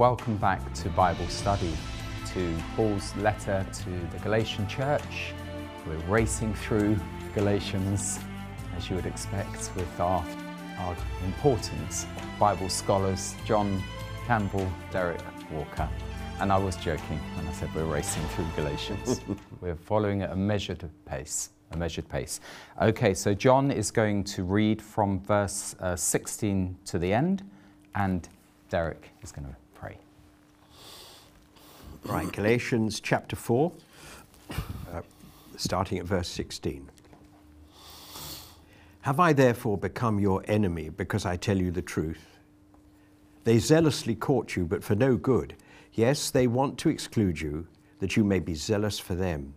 welcome back to Bible study, to Paul's letter to the Galatian church. We're racing through Galatians, as you would expect, with our, our important Bible scholars, John Campbell, Derek Walker. And I was joking when I said we're racing through Galatians. we're following at a measured pace. A measured pace. Okay, so John is going to read from verse uh, 16 to the end, and Derek is going to. Right, Galatians chapter 4, uh, starting at verse 16. Have I therefore become your enemy because I tell you the truth? They zealously court you, but for no good. Yes, they want to exclude you, that you may be zealous for them.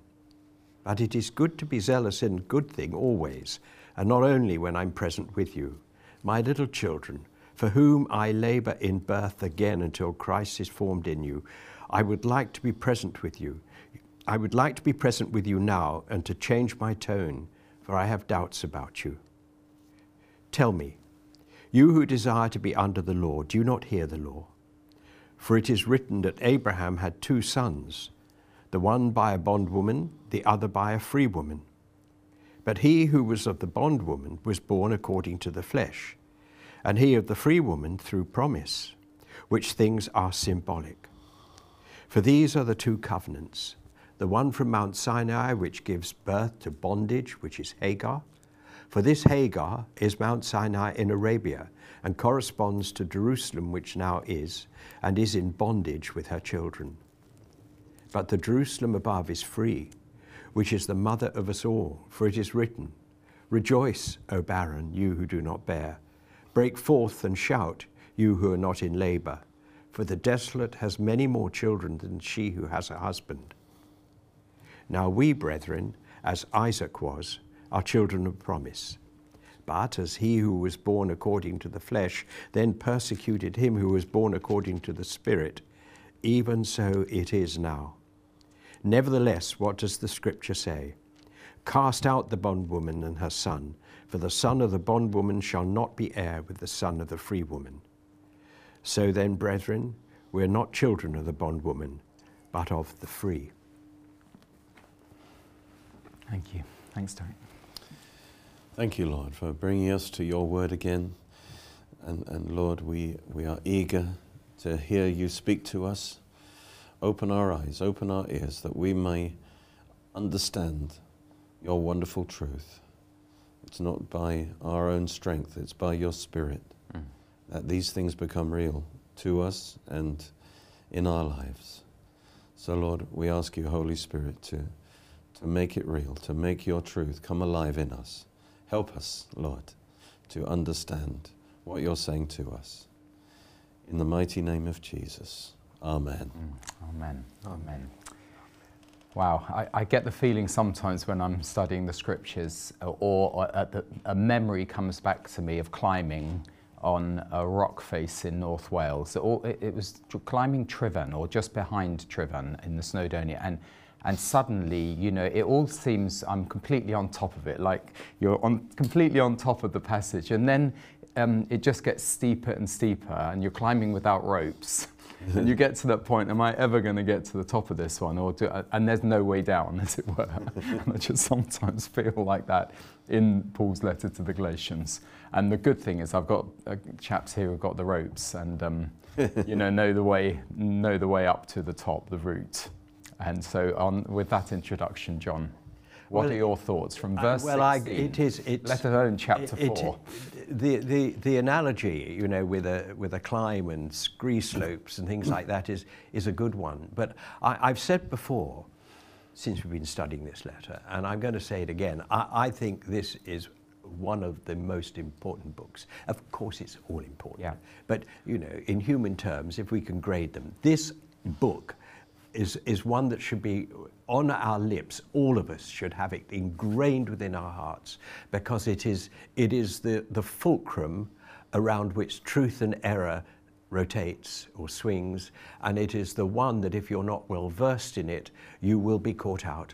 But it is good to be zealous in good thing always, and not only when I'm present with you. My little children, for whom I labor in birth again until Christ is formed in you, I would like to be present with you. I would like to be present with you now and to change my tone, for I have doubts about you. Tell me, you who desire to be under the law, do not hear the law? For it is written that Abraham had two sons, the one by a bondwoman, the other by a free woman. But he who was of the bondwoman was born according to the flesh, and he of the free woman through promise, which things are symbolic. For these are the two covenants the one from Mount Sinai, which gives birth to bondage, which is Hagar. For this Hagar is Mount Sinai in Arabia and corresponds to Jerusalem, which now is, and is in bondage with her children. But the Jerusalem above is free, which is the mother of us all, for it is written, Rejoice, O barren, you who do not bear. Break forth and shout, you who are not in labor, for the desolate has many more children than she who has a husband. Now we, brethren, as Isaac was, are children of promise. But as he who was born according to the flesh then persecuted him who was born according to the Spirit, even so it is now. Nevertheless, what does the Scripture say? Cast out the bondwoman and her son, for the son of the bondwoman shall not be heir with the son of the free woman. So then, brethren, we are not children of the bondwoman, but of the free. Thank you. Thanks, Derek. Thank you, Lord, for bringing us to your word again. And, and Lord, we, we are eager to hear you speak to us. Open our eyes, open our ears, that we may understand your wonderful truth. It's not by our own strength, it's by your Spirit mm. That these things become real to us and in our lives. So, Lord, we ask you, Holy Spirit, to, to make it real, to make your truth come alive in us. Help us, Lord, to understand what you're saying to us. In the mighty name of Jesus. Amen. Mm, amen. Amen. Wow, I, I, get the feeling sometimes when I'm studying the scriptures, or, or the, a memory comes back to me of climbing on a rock face in North Wales. It, was climbing Tryfan, or just behind Tryfan in the Snowdonia, and and suddenly, you know, it all seems I'm completely on top of it, like you're on completely on top of the passage, and then um, it just gets steeper and steeper, and you're climbing without ropes. and you get to that point, am I ever going to get to the top of this one? Or do, and there's no way down, as it were. and I just sometimes feel like that in Paul's letter to the Galatians. And the good thing is I've got uh, chaps here who've got the ropes and, um, you know, know the way, know the way up to the top, the route. And so, on, with that introduction, John, what well, are your thoughts from verse uh, well, 16, I, it is, it's, let alone chapter it, 4? It, the, the, the analogy, you know, with a, with a climb and scree slopes and things like that is, is a good one. But I, I've said before, since we've been studying this letter, and I'm going to say it again, I, I think this is one of the most important books. Of course, it's all important. Yeah. But, you know, in human terms, if we can grade them, this book is, is one that should be on our lips. All of us should have it ingrained within our hearts because it is, it is the, the fulcrum around which truth and error rotates or swings, and it is the one that if you're not well versed in it, you will be caught out.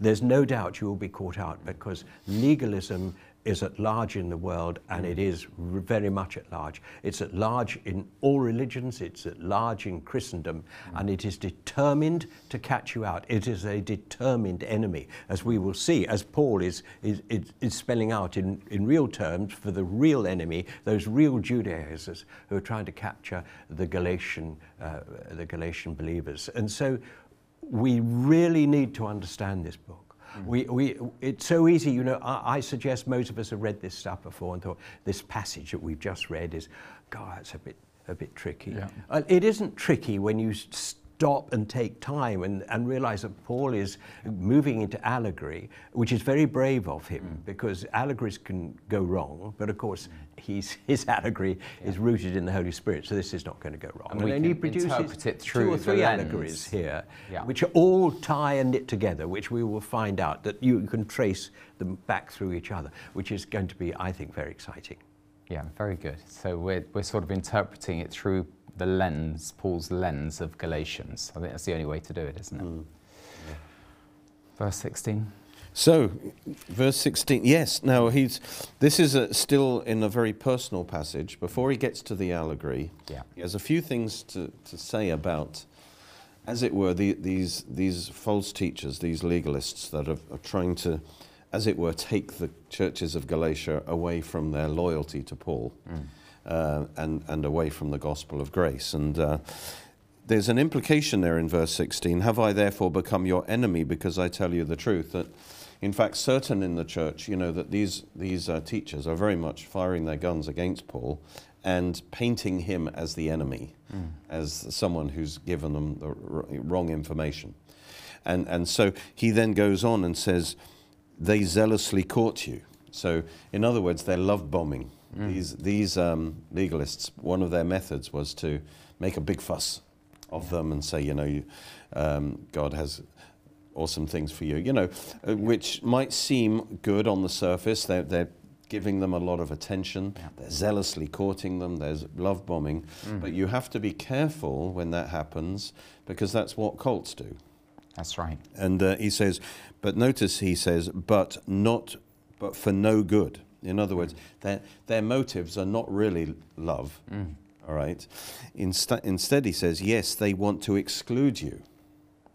There's no doubt you will be caught out because legalism is at large in the world and it is very much at large. It's at large in all religions, it's at large in Christendom, and it is determined to catch you out. It is a determined enemy, as we will see, as Paul is, is, is, is spelling out in, in real terms for the real enemy, those real Judaizers who are trying to capture the Galatian, uh, the Galatian believers. And so we really need to understand this book. We, we, it's so easy, you know. I, I suggest most of us have read this stuff before and thought this passage that we've just read is, God, it's a bit, a bit tricky. Yeah. Uh, it isn't tricky when you s- stop and take time and, and realize that Paul is moving into allegory, which is very brave of him mm. because allegories can go wrong, but of course he's, his allegory is rooted in the Holy Spirit, so this is not going to go wrong. And we then can he produces two or three allegories here, Yeah. which are all tie and knit together, which we will find out that you can trace them back through each other, which is going to be, I think, very exciting. Yeah, very good. So we're, we're sort of interpreting it through the lens, Paul's lens of Galatians. I think that's the only way to do it, isn't it? Hmm. Verse 16. So, verse 16, yes, now he's, this is a, still in a very personal passage. Before he gets to the allegory, Yeah. he has a few things to, to say about, as it were, the, these, these false teachers, these legalists that are, are trying to, as it were, take the churches of Galatia away from their loyalty to Paul hmm. Uh, and, and away from the gospel of grace. And uh, there's an implication there in verse 16 Have I therefore become your enemy because I tell you the truth? That, in fact, certain in the church, you know, that these, these uh, teachers are very much firing their guns against Paul and painting him as the enemy, as someone who's given them the r- wrong information. And, and so he then goes on and says, They zealously court you. So, in other words, they're love bombing. These, these um, legalists, one of their methods was to make a big fuss of them and say, you know, you, um, God has awesome things for you, you know, uh, which might seem good on the surface. They're, they're giving them a lot of attention, they're zealously courting them, there's love bombing. But you have to be careful when that happens because that's what cults do. That's right. And uh, he says, but notice he says, but not, but for no good. In other words, their, their motives are not really love, mm. all right? Insta- instead, he says, yes, they want to exclude you.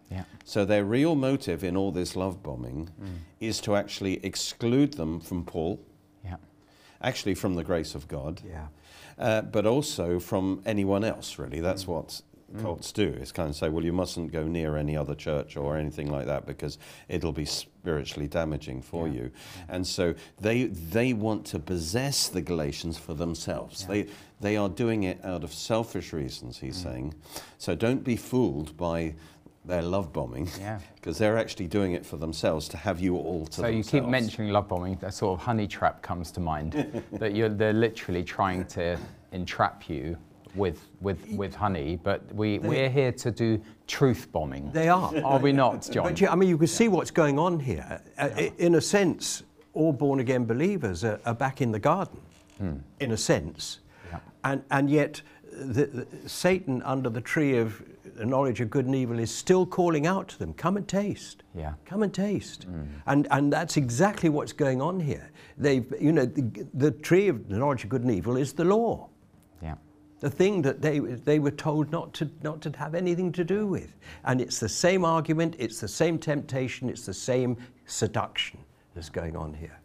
Yeah. So their real motive in all this love bombing mm. is to actually exclude them from Paul, Yeah. actually from the grace of God, Yeah. uh, but also from anyone else, really. That's mm. what Mm. cults do, is kind of say, well, you mustn't go near any other church or anything like that because it'll be spiritually damaging for Yeah. you. And so they, they want to possess the Galatians for themselves. They, they are doing it out of selfish reasons, he's mm. saying. So don't be fooled by their love bombing Yeah. because they're actually doing it for themselves to have you all to So you keep mentioning love bombing, a sort of honey trap comes to mind. that you're, they're literally trying to entrap you with, with, with honey, but we, we're here to do truth bombing. They are. Are we not, John? But I mean, you can see what's going on here. Uh, uh i- In a sense, all born again believers are, are back in the garden, hmm. in a sense. Yeah. And, and yet, the, the, Satan, under the tree of the knowledge of good and evil, is still calling out to them come and taste. Yeah. Come and taste. Hmm. And, and that's exactly what's going on here. They've, you know, the, the tree of the knowledge of good and evil is the law yeah. The thing that they, they were told not to, not to have anything to do with. And it's the same argument, it's the same temptation, it's the same seduction that's going on here.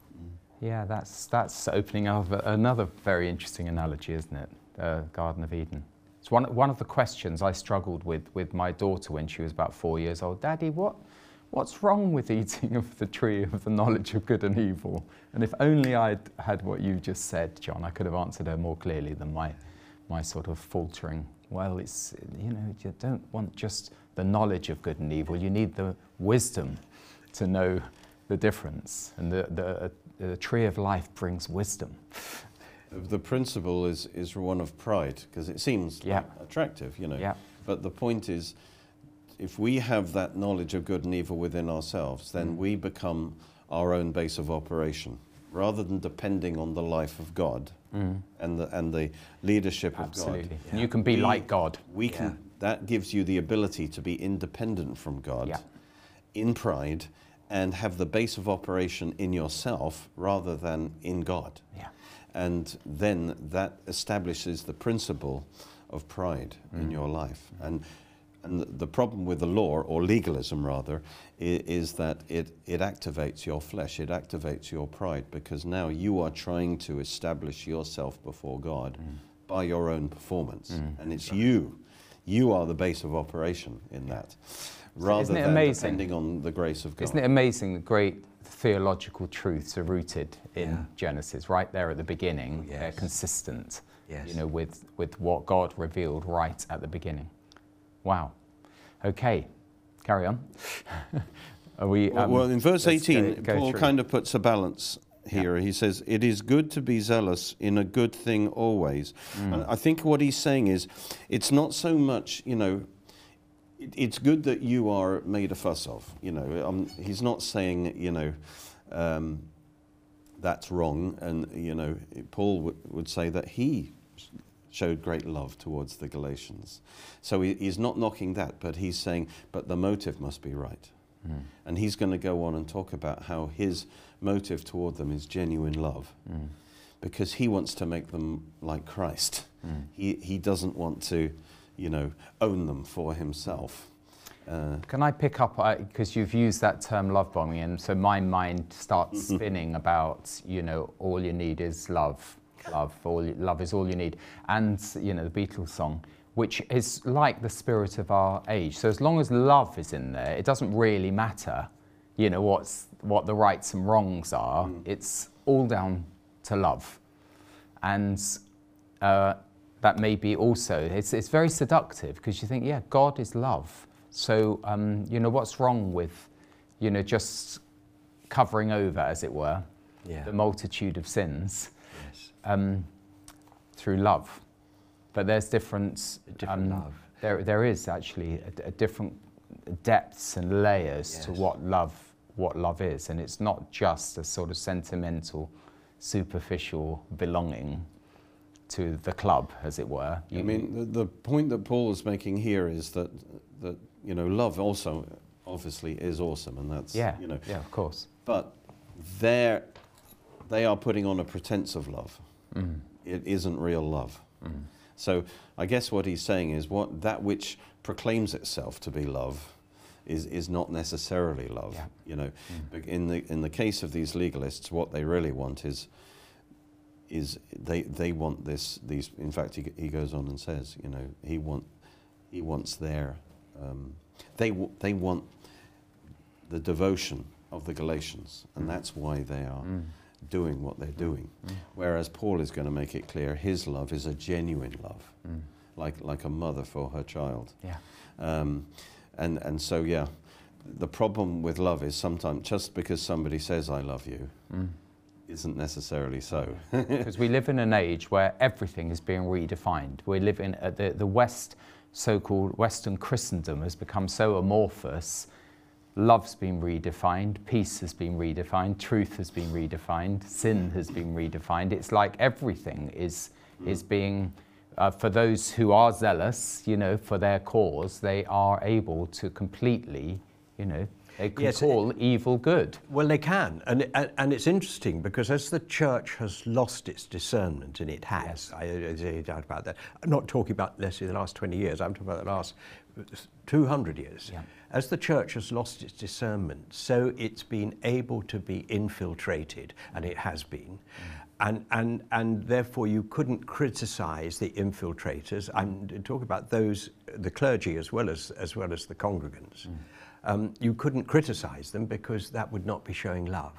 Yeah, that's, that's opening up another very interesting analogy, isn't it? The Garden of Eden. It's one, one of the questions I struggled with with my daughter when she was about four years old. Daddy, what, what's wrong with eating of the tree of the knowledge of good and evil? And if only I'd had what you just said, John, I could have answered her more clearly than my, my sort of faltering. Well, it's, you know, you don't want just the knowledge of good and evil, you need the wisdom to know the difference. And the, the, the tree of life brings wisdom. The principle is, is one of pride because it seems Yeah. attractive, you know. Yeah. But the point is, if we have that knowledge of good and evil within ourselves, then Mm. we become our own base of operation. Rather than depending on the life of God and, the, and the leadership of Mm. Absolutely. God. And you can be we- like God. We can, That gives you the ability to be independent from God Yeah. in pride and have the base of operation in yourself rather than in God. Yeah. And then that establishes the principle of pride in your life. And, and the- the problem with the law, or legalism rather, is that it, it activates your flesh, it activates your pride, because now you are trying to establish yourself before God mm. by your own performance. Mm. And it's you. You are the base of operation in that, rather isn't it than amazing? depending on the grace of God. Isn't it amazing that great theological truths are rooted in Yeah. Genesis, right there at the beginning? Oh, They're consistent, Yes. you know, with, with what God revealed right at the beginning. Wow. Okay, carry on. are we, Well, um, well, in verse 18, go- go Paul through. kind of puts a balance here. He says, It is good to be zealous in a good thing always. Mm. And I think what he's saying is, it's not so much, you know, it, it's good that you are made a fuss of. You know, um, he's not saying, you know, um, that's wrong. And, you know, Paul w- would say that he showed great love towards the Galatians. So he, he's not knocking that, but he's saying, but the motive must be right. Hmm. And he's going to go on and talk about how his motive toward them is genuine love. Hmm. Because he wants to make them like Christ. Hmm. He, he doesn't want to, you know, own them for himself. Uh, Can I pick up, uh, because you've used that term love bombing, and so my mind starts spinning about, you know, all you need is love. Love, all love is all you need. And, you know, the Beatles song, which is like the spirit of our age. So as long as love is in there, it doesn't really matter, you know, what's, what the rights and wrongs are. Mm. It's all down to love. And uh, that may be also, it's, it's very seductive because you think, yeah, God is love. So, um, you know, what's wrong with, you know, just covering over, as it were, Yeah. the multitude of sins. Um, through love? But there's different, Different um, love. There, there is actually a, a different depths and layers to what love, what love is, and it's not just a sort of sentimental, superficial belonging to the club, as it were. I mean, the, the point that Paul is making here is that, that, you know, love also obviously is awesome, and that's, yeah, you know, yeah, of course. but they're, they are putting on a pretense of love. Mm. It isn't real love. So I guess what he's saying is what that which proclaims itself to be love is, is not necessarily love. Yeah. You know, But in the in the case of these legalists, what they really want is is they they want this these. In fact, he, he goes on and says, you know, he want he wants their um, they they want the devotion of the Galatians, and that's why they are Mm. Doing what they're doing. Whereas Paul is going to make it clear his love is a genuine love, Mm. like, like a mother for her child. Yeah. Um, and, and so, yeah, the problem with love is sometimes just because somebody says, I love you, Mm. isn't necessarily so. because we live in an age where everything is being redefined. We live in uh, the, the West, so-called Western Christendom has become so amorphous. Love's been redefined, peace has been redefined, truth has been redefined, sin has been redefined. It's like everything is, is being, uh, for those who are zealous, you know, for their cause, they are able to completely, you know, they can Yes, call evil good. Well, they can, and, and and it's interesting because as the church has lost its discernment, and it has, I, there's no doubt about that. I'm not talking about necessarily the last 20 years. I'm talking about the last 200 years. Yeah. As the church has lost its discernment, so it's been able to be infiltrated, and it has been. Mm. And, and, and therefore, you couldn't criticize the infiltrators. I'm talking about those, the clergy as well as, as, well as the congregants. Mm. Um, you couldn't criticize them because that would not be showing love.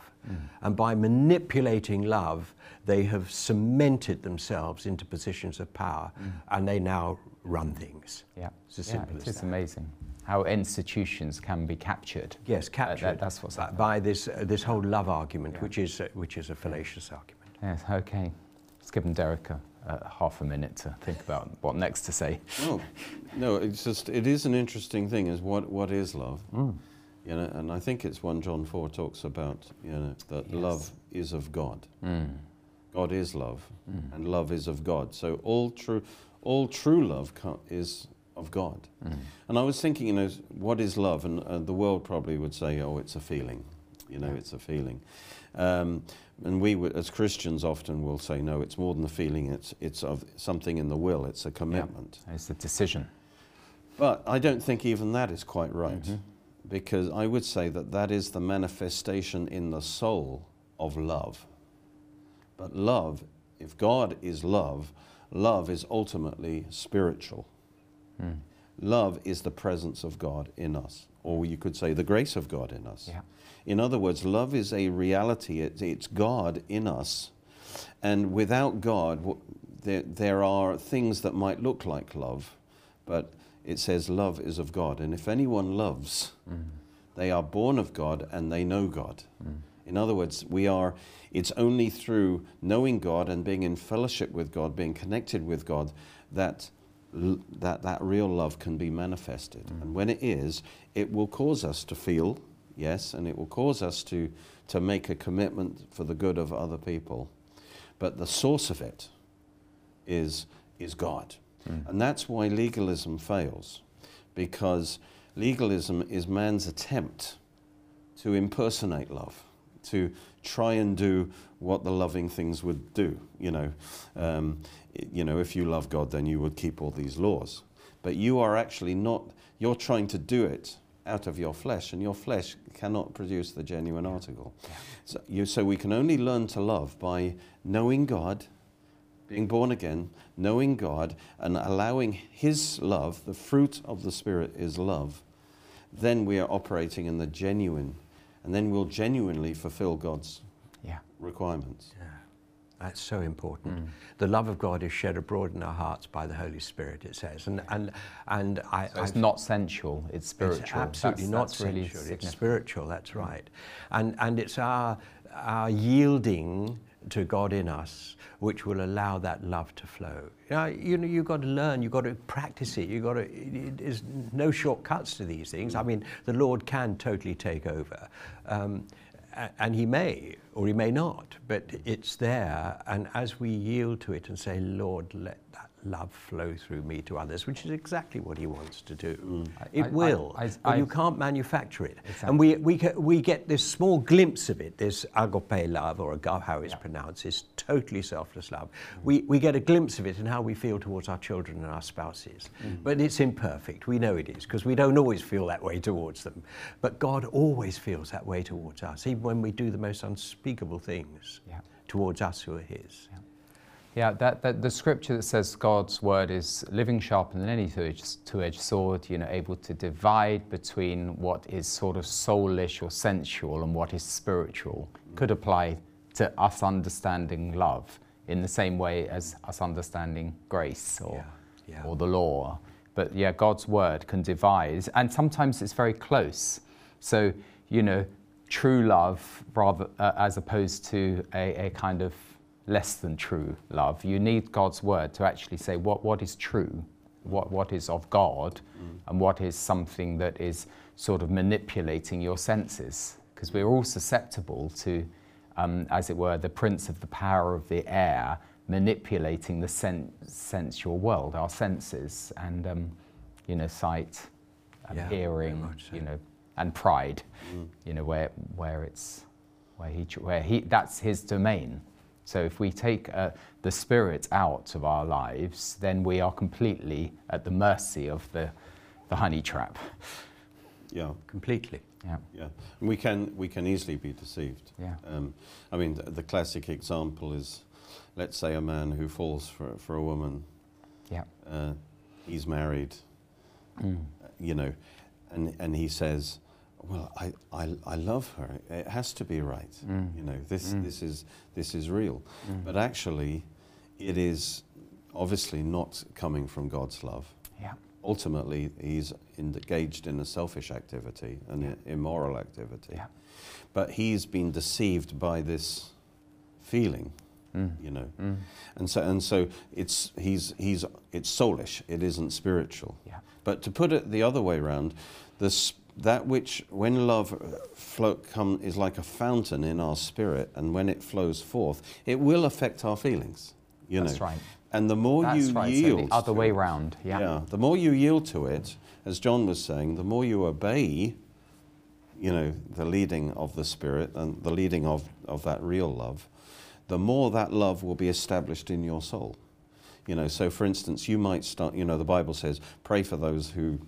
And by manipulating love, they have cemented themselves into positions of power, and they now run things. Yeah, It's as yeah, simple it as that. amazing how institutions can be captured. Yes, Uh, captured. that- that's what's by, happening. by this uh, this whole love argument, Yeah. which is uh, which is a fallacious argument. Yes, okay. Let's give Derek a, a half a minute to think about what next to say. no, it's just, it is an interesting thing is what, what is love? Mm. You know, and I think it's 1 John 4 talks about, you know, that Yes. love is of God. Mm. God is love, Mm. and love is of God. So all true, all true love is of God. Mm. And I was thinking, you know, what is love? And uh, the world probably would say, oh, it's a feeling. You know, it's a feeling. Um, and we, as Christians, often will say, no, it's more than a feeling. It's it's of something in the will. It's a commitment. It's a decision. But I don't think even that is quite right, Mhm. because I would say that that is the manifestation in the soul of love. But love, if God is love, love is ultimately spiritual. Mm. Love is the presence of God in us, or you could say the grace of God in us. Yeah. In other words, love is a reality, it's, it's God in us. And without God, there, there are things that might look like love, but it says love is of God. And if anyone loves, Mm. they are born of God and they know God. Mm. In other words, we are, it's only through knowing God and being in fellowship with God, being connected with God, that that, that real love can be manifested. Mm. And when it is, it will cause us to feel, yes, and it will cause us to, to make a commitment for the good of other people. But the source of it is, is God. Mm. And that's why legalism fails, because legalism is man's attempt to impersonate love, to try and do what the loving things would do. You know, um, you know, if you love God, then you would keep all these laws. But you are actually not. You're trying to do it out of your flesh, and your flesh cannot produce the genuine article. So, you, so we can only learn to love by knowing God, being born again, knowing God, and allowing His love. The fruit of the Spirit is love. Then we are operating in the genuine, and then we'll genuinely fulfill God's Yeah. requirements. Yeah, that's so important. Mm. The love of God is shed abroad in our hearts by the Holy Spirit, it says. And, and, and I, So it's I've- not sensual, it's It's spiritual. absolutely That's- not that's really sensual. It's spiritual. That's right. And and it's our our yielding to God in us which will allow that love to flow. You know, you know, you've got to learn. You've got to practice it. You've got to. There's no shortcuts to these things. I mean, the Lord can totally take over. Um, and he may or he may not, but it's there. And as we yield to it and say, Lord, let that love flow through me to others, which is exactly what he wants to do. Mm. It I- I- will, I- but you can't manufacture it. Exactly. And we, we, we get this small glimpse of it, this agape love, or agape, how it's pronounced, this totally selfless love. We, we get a glimpse of it in how we feel towards our children and our spouses. Mm. But it's imperfect. We know it is, because we don't always feel that way towards them. But God always feels that way towards us, even when we do the most unspeakable things Yeah. towards us who are His. Yeah, that, that the scripture that says God's word is living sharper than any two-edged sword, you know, able to divide between what is sort of soulish or sensual and what is spiritual, could apply to us understanding love in the same way as us understanding grace or, Yeah, yeah. or the law. But yeah, God's word can divide, and sometimes it's very close. So, you know, true love rather uh, as opposed to a, a kind of less than true love. You need God's word to actually say what, what is true, what, what is of God, and what is something that is sort of manipulating your senses. Because we're all susceptible to, um, as it were, the prince of the power of the air manipulating the sen- sensual world, our senses, and, um, you know, sight, um, Yeah, hearing, so. you know, and pride, you know, where, where it's, where he, where he, that's his domain. So if we take uh, the spirit out of our lives, then we are completely at the mercy of the, the honey trap. Yeah, Completely. Yeah. yeah. And we can we can easily be deceived. Yeah. Um, I mean, the, the classic example is, let's say, a man who falls for for a woman. Yeah. Uh, he's married. Mm. you know, and, and he says, well, I, I, I love her. It has to be right. Mm. You know, this, Mm. this, is, this is real. Mm. But actually, it is obviously not coming from God's love. Yeah. Ultimately, he's engaged in a selfish activity, an Yeah. immoral activity. Yeah. But he's been deceived by this feeling, Mm. you know. Mm. And so, and so it's, he's, he's, it's soulish, it isn't spiritual. Yeah. But to put it the other way around, this, that which, when love flow, come, is like a fountain in our spirit, and when it flows forth, it will affect our feelings. You That's know. right. And the more That's you right. So yield, the other to way round. Yeah. yeah, the more you yield to it, as John was saying, the more you obey you know, the leading of the Spirit and the leading of, of that real love, the more that love will be established in your soul. You know, so for instance, you might start, you know, the Bible says, pray for those who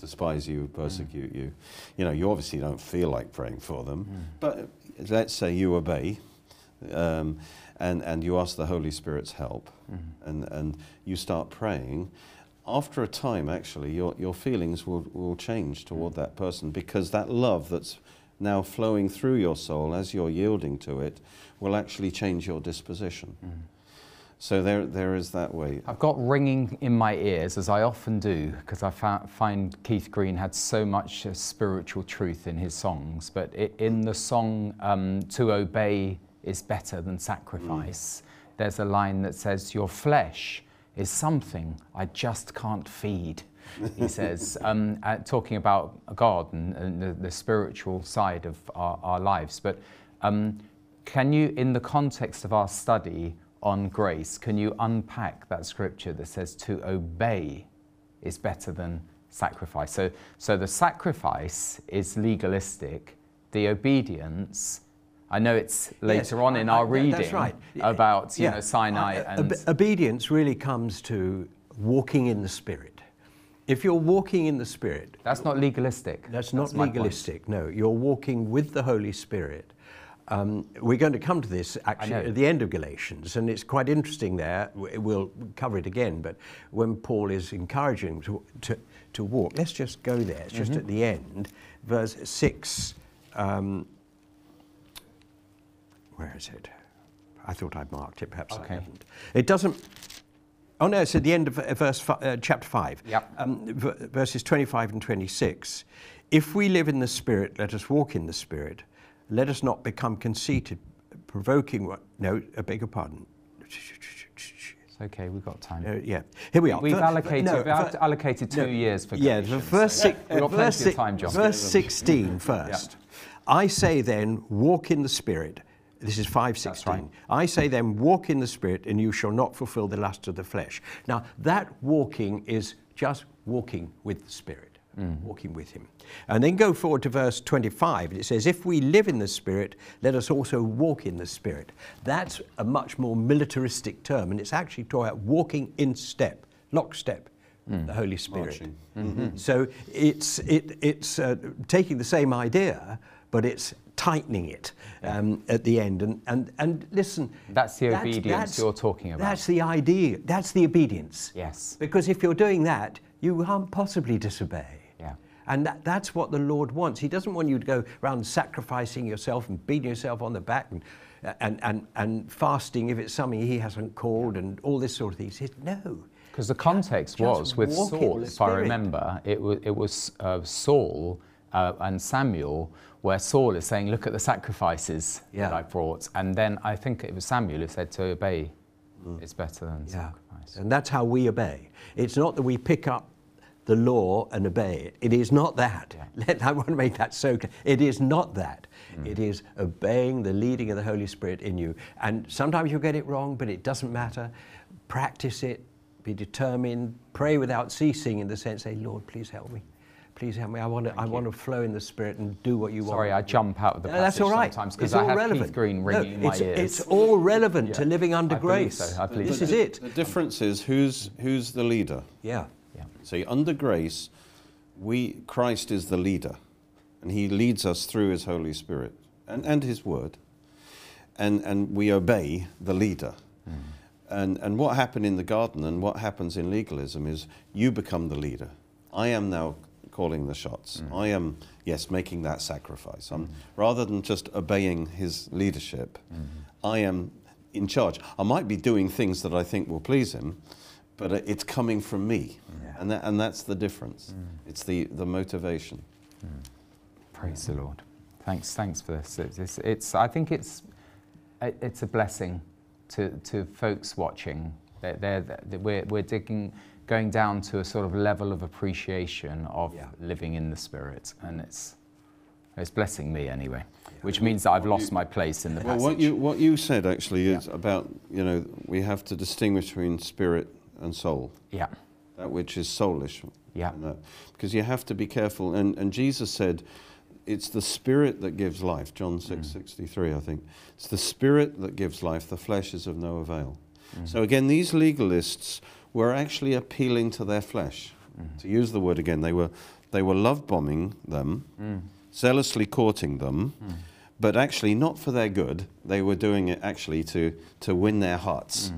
despise you, persecute you. You know, you obviously don't feel like praying for them, mm. but let's say you obey um, and, and you ask the Holy Spirit's help mm. and, and you start praying. After a time, actually, your, your feelings will, will change toward mm. that person because that love that's now flowing through your soul as you're yielding to it will actually change your disposition. So there, there is that way. I've got ringing in my ears, as I often do, because I find Keith Green had so much uh, spiritual truth in his songs. But i in the song, um, To Obey is Better Than Sacrifice, there's a line that says, Your flesh is something I just can't feed. He says, um, uh, talking about God and, and the, the spiritual side of our, our lives. But um, can you, in the context of our study on grace, can you unpack that scripture that says to obey is better than sacrifice? So, so the sacrifice is legalistic, the obedience. I know it's later Yes, on in I- I- our reading that's right. about you Yeah. know Sinai Uh, and obe- obedience really comes to walking in the Spirit. If you're walking in the Spirit, that's not legalistic. that's not my point. legalistic. No, you're walking with the Holy Spirit. Um, we're going to come to this actually at the end of Galatians, and it's quite interesting there. We'll cover it again, but when Paul is encouraging to, to, to walk, let's just go there. It's just Mm-hmm. at the end, verse 6. Um, where is it? I thought I'd marked it, perhaps Okay. I haven't. It doesn't. Oh no, it's at the end of uh, verse uh, chapter five. Yep. Um, v- verses twenty-five and twenty-six. If we live in the Spirit, let us walk in the Spirit. Let us not become conceited, provoking. What? No, I beg your pardon. It's okay, we've got time. Uh, yeah, here we are. We've Ver- allocated, no, we've al- allocated two no, years for Yeah, verse, so six, We've got verse, plenty of time, John. verse 16 first. I say then, walk in the Spirit. This is 516. right. I say then, walk in the Spirit, and you shall not fulfill the lust of the flesh. Now, that walking is just walking with the Spirit, Mm. walking with Him. And then go forward to verse 25. and It says, If we live in the Spirit, let us also walk in the Spirit. That's a much more militaristic term, and it's actually talking about walking in step, lockstep, Mm. the Holy Spirit. Mm-hmm. So it's, it, it's uh, taking the same idea, but it's tightening it um, at the end. And, and, and listen, That's the obedience you're talking about. That's the idea. That's the obedience. Yes. Because if you're doing that, you can't possibly disobey. And that, that's what the Lord wants. He doesn't want you to go around sacrificing yourself and beating yourself on the back and, and, and, and fasting if it's something He hasn't called and all this sort of thing. He says, no. Because the context Just was with Saul, if I remember, it was, it was uh, Saul uh, and Samuel, where Saul is saying, Look at the sacrifices that Yeah. I brought. And then I think it was Samuel who said, To obey is better than Mm. Yeah. sacrifice. And that's how we obey. It's not that we pick up the law and obey it. It is not that. Let, I want to make that so clear. It is not that. Mm. It is obeying the leading of the Holy Spirit in you. And sometimes you'll get it wrong, but it doesn't matter. Practice it, be determined, pray without ceasing in the sense, say, Lord, please help me. Please help me. I want to, I want to flow in the Spirit and do what you want. Sorry, I jump out of the No, passage that's all right. sometimes because It's I all have relevant. Keith Green No, ringing in my it's, ears. It's all relevant to living under I believe grace. so, I believe this so. is it. The difference is who's, who's the leader. Yeah. Yeah. See, under grace, we, Christ is the leader, and he leads us through his Holy Spirit and, and his word. And, and we obey the leader. Mm. And, and what happened in the garden and what happens in legalism is you become the leader. I am now calling the shots. Mm. I am, yes, making that sacrifice. I'm, mm. Rather than just obeying his leadership, I am in charge. I might be doing things that I think will please him, but it's coming from me. And, that, and that's the difference. Mm. It's the, the motivation. Mm. Praise the Lord. Thanks, thanks for this. It's, it's, it's I think it's, it's a blessing to, to folks watching. They're, they're, they're- we're, we're digging, going down to a sort of level of appreciation of Yeah. living in the Spirit, and it's, it's blessing me anyway, which means that I've lost my place in the Well, passage. what you, what you said actually is about, you know, we have to distinguish between spirit and soul, yeah, that which is soulish. Yeah. because you have to be careful. And, and Jesus said, it's the spirit that gives life. John mm. 6 63, I think. It's the spirit that gives life, the flesh is of no avail. Mm. So again, these legalists were actually appealing to their flesh. Mm. To use the word again, they were, they were love bombing them, zealously courting them, but actually not for their good. They were doing it actually to, to win their hearts.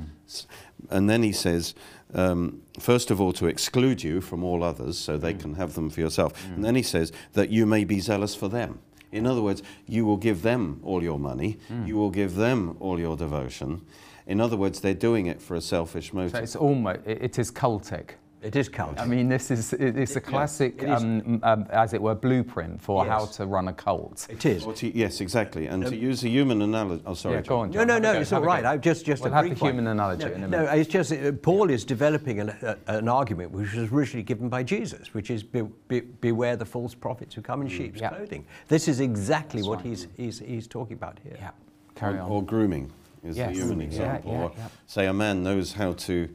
And then he says, um, first of all, to exclude you from all others so they mm. can have them for yourself. Mm. And then he says that you may be zealous for them. In other words, you will give them all your money, mm. you will give them all your devotion. In other words, they're doing it for a selfish So motive. it's almost, it is cultic. It is cult. I mean, this is, it, it's a classic, it is. um, um, as it were, blueprint for how to run a cult. it is. Or to- yes, exactly. And to use a human analogy. Oh, sorry. Yeah, go on, No, John. no, Have a no, it's all right. all a I just, just We'll a have the brief one. human analogy no, in a No, it's just uh, Paul is developing an, a, an argument which was originally given by Jesus, which is be, be, beware the false prophets who come in sheep's Mm, yeah. clothing. This is exactly what right. he's, he's, he's talking about here. Yeah, carry or, on. or grooming is Yes. the human Grooming, yeah, example. yeah, or say a man knows how to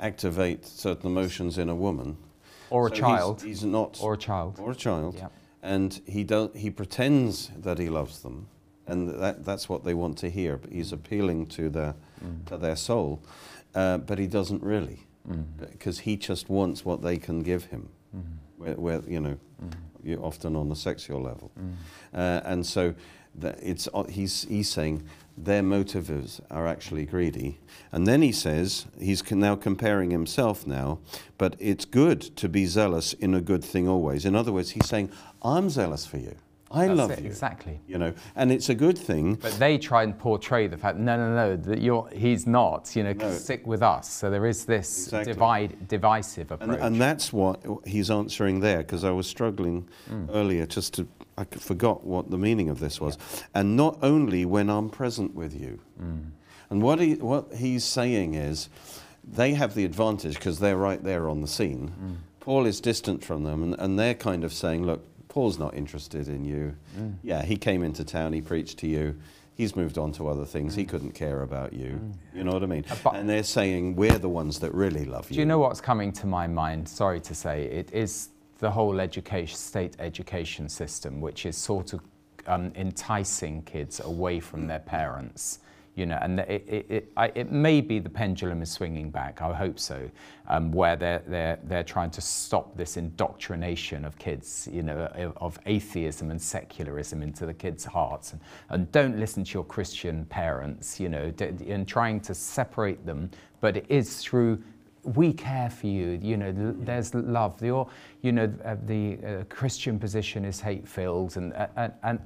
activate certain emotions in a woman. Or a So child. He's, not. Or a child. Or a child. Yeah. And he, don't, he pretends that he loves them. And that, that's what they want to hear. But he's appealing to their, Mm. to their soul. Uh, but he doesn't really. Mm. Because he just wants what they can give him. Mm. Where, where, you know, you often on the sexual level. Mm. Uh, and so that it's, uh, he's, he's saying their motives are actually greedy. And then he says, he's now comparing himself now, but it's good to be zealous in a good thing always. In other words, he's saying, I'm zealous for you. I That's love it, you. exactly. You know, and it's a good thing. But they try and portray the fact, no, no, no, that you're, he's not, you know, No. stick with us. So there is this Exactly. divide, divisive approach. and that's what he's answering there, because I was struggling mm. earlier just to, I forgot what the meaning of this was. And not only when I'm present with you. Mm. And what, he, what he's saying is, they have the advantage because they're right there on the scene. Mm. Paul is distant from them, and, and they're kind of saying, look, Paul's not interested in you. Mm. Yeah, he came into town, he preached to you. He's moved on to other things. He couldn't care about you. You know what I mean? Uh, but- and they're saying, we're the ones that really love you. Do you know what's coming to my mind? Sorry to say, it is the whole education, state education system, which is sort of um, enticing kids away from their parents. You know, and it, it, it, I, it may be the pendulum is swinging back. I hope so, um, where they're, they're, they're trying to stop this indoctrination of kids, you know, of, atheism and secularism into the kids' hearts, and, and don't listen to your Christian parents, you know, and trying to separate them. But it is through we care for you. You know, there's love. The, or, you know, uh, the uh, Christian position is hate-filled, and, uh, and and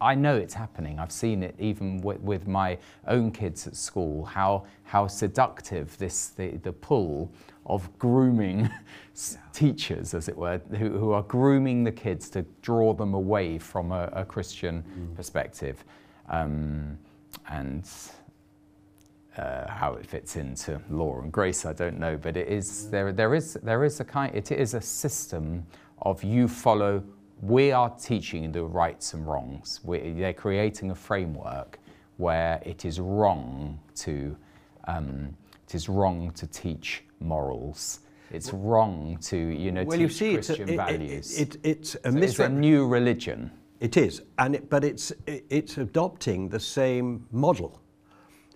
I know it's happening. I've seen it even with, with my own kids at school. How how seductive this the, the pull of grooming teachers, as it were, who, who are grooming the kids to draw them away from a, a Christian perspective, um, and uh, how it fits into law and grace, I don't know, but it is there. There is there is a kind. It is a system of you follow. We are teaching the rights and wrongs. we they're creating a framework where it is wrong to um, it is wrong to teach morals. It's wrong to you know Well, teach you see, it's a, Christian it, values. it, it, it's a So it's a new religion. It is, and it, but it's it, it's adopting the same model.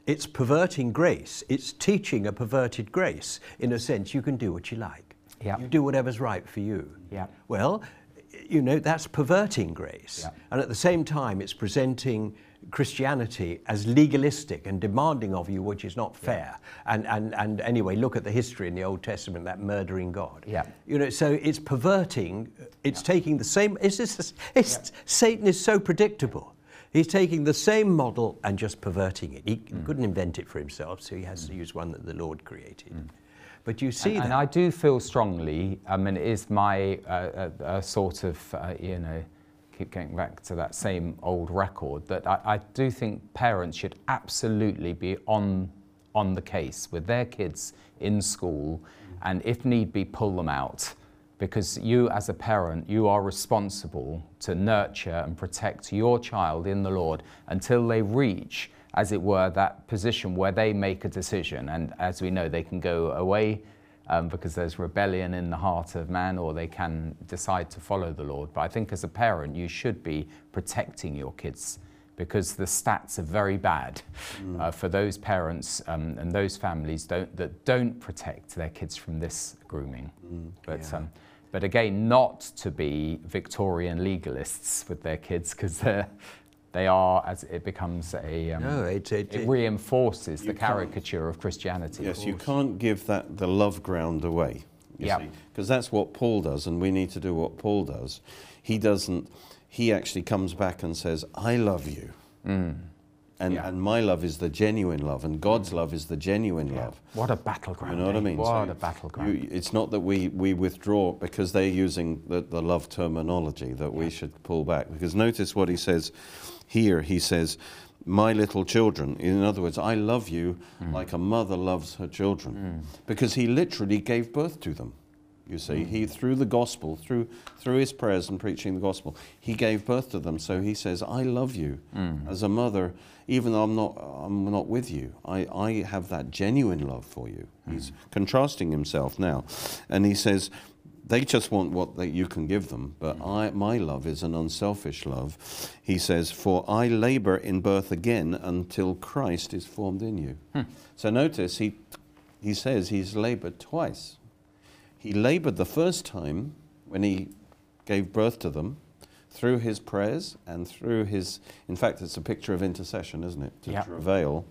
It's perverting grace. It's teaching a perverted grace. In a sense, you can do what you like. Yeah. You do whatever's right for you. Yeah. Well, you know that's perverting grace, Yeah. and at the same time, it's presenting Christianity as legalistic and demanding of you, which is not fair. And, and, and anyway, look at the history in the Old Testament, that murdering God. Yeah. You know, so it's perverting, it's taking the same, it's just, it's, Satan is so predictable. He's taking the same model and just perverting it. He Mm. couldn't invent it for himself, so he has to use one that the Lord created. But you see Mm. and, that. and I do feel strongly, I mean, it is my uh, uh, uh, sort of, uh, you know, keep going back to that same old record, that I, I do think parents should absolutely be on, on the case with their kids in school and if need be, pull them out. Because you, as a parent, you are responsible to nurture and protect your child in the Lord until they reach as it were, that position where they make a decision. And as we know, they can go away um, because there's rebellion in the heart of man, or they can decide to follow the Lord. But I think as a parent, you should be protecting your kids because the stats are very bad mm. uh, for those parents um, and those families don't, that don't protect their kids from this grooming. Mm. But, yeah. um, but again, not to be Victorian legalists with their kids because they're as it becomes a um, no, it, it, it, reinforces the caricature of Christianity. Yes, of you can't give that the love ground away. Yeah, because that's what Paul does, and we need to do what Paul does. He doesn't. He actually comes back and says, "I love you." Mm. And, yeah. and my love is the genuine love, and God's love is the genuine yeah. love. What a battleground. You know what I mean? What so a battleground. You, it's not that we, we withdraw because they're using the, the love terminology that yeah. we should pull back. Because notice what he says here he says, my little children. In other words, I love you mm. like a mother loves her children. Mm. Because he literally gave birth to them. You see, mm. he through the gospel, through through his prayers and preaching the gospel, he gave birth to them. So he says, "I love you mm. as a mother, even though I'm not I'm not with you. I, I have that genuine love for you." Mm. He's contrasting himself now, and he says, they just want what they, you can give them, but I, my love is an unselfish love. He says, For I labor in birth again until Christ is formed in you. Hmm. So notice he, he says he's labored twice. He labored the first time when he gave birth to them through his prayers and through his, in fact, it's a picture of intercession, isn't it? To yep. travail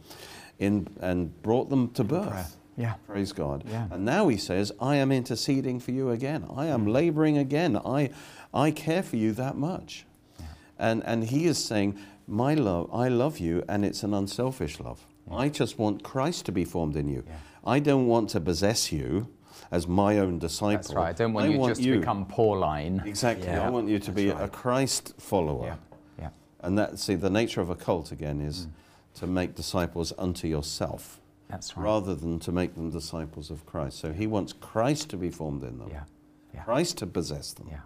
in, and brought them to birth. Yeah. Praise God. Yeah. And now he says, I am interceding for you again. I am mm. laboring again. I, I care for you that much. Yeah. And, and he is saying, My love, I love you, and it's an unselfish love. Yeah. I just want Christ to be formed in you. I don't want to possess you as my own disciple. That's right. I don't want I you want just you, to become Pauline. Exactly. I want you to That's be right. a Christ follower. Yeah. yeah. And that, see, the nature of a cult, again, is mm. to make disciples unto yourself. That's right. Rather than to make them disciples of Christ. So he wants Christ to be formed in them. Yeah. yeah. Christ to possess them. Yeah.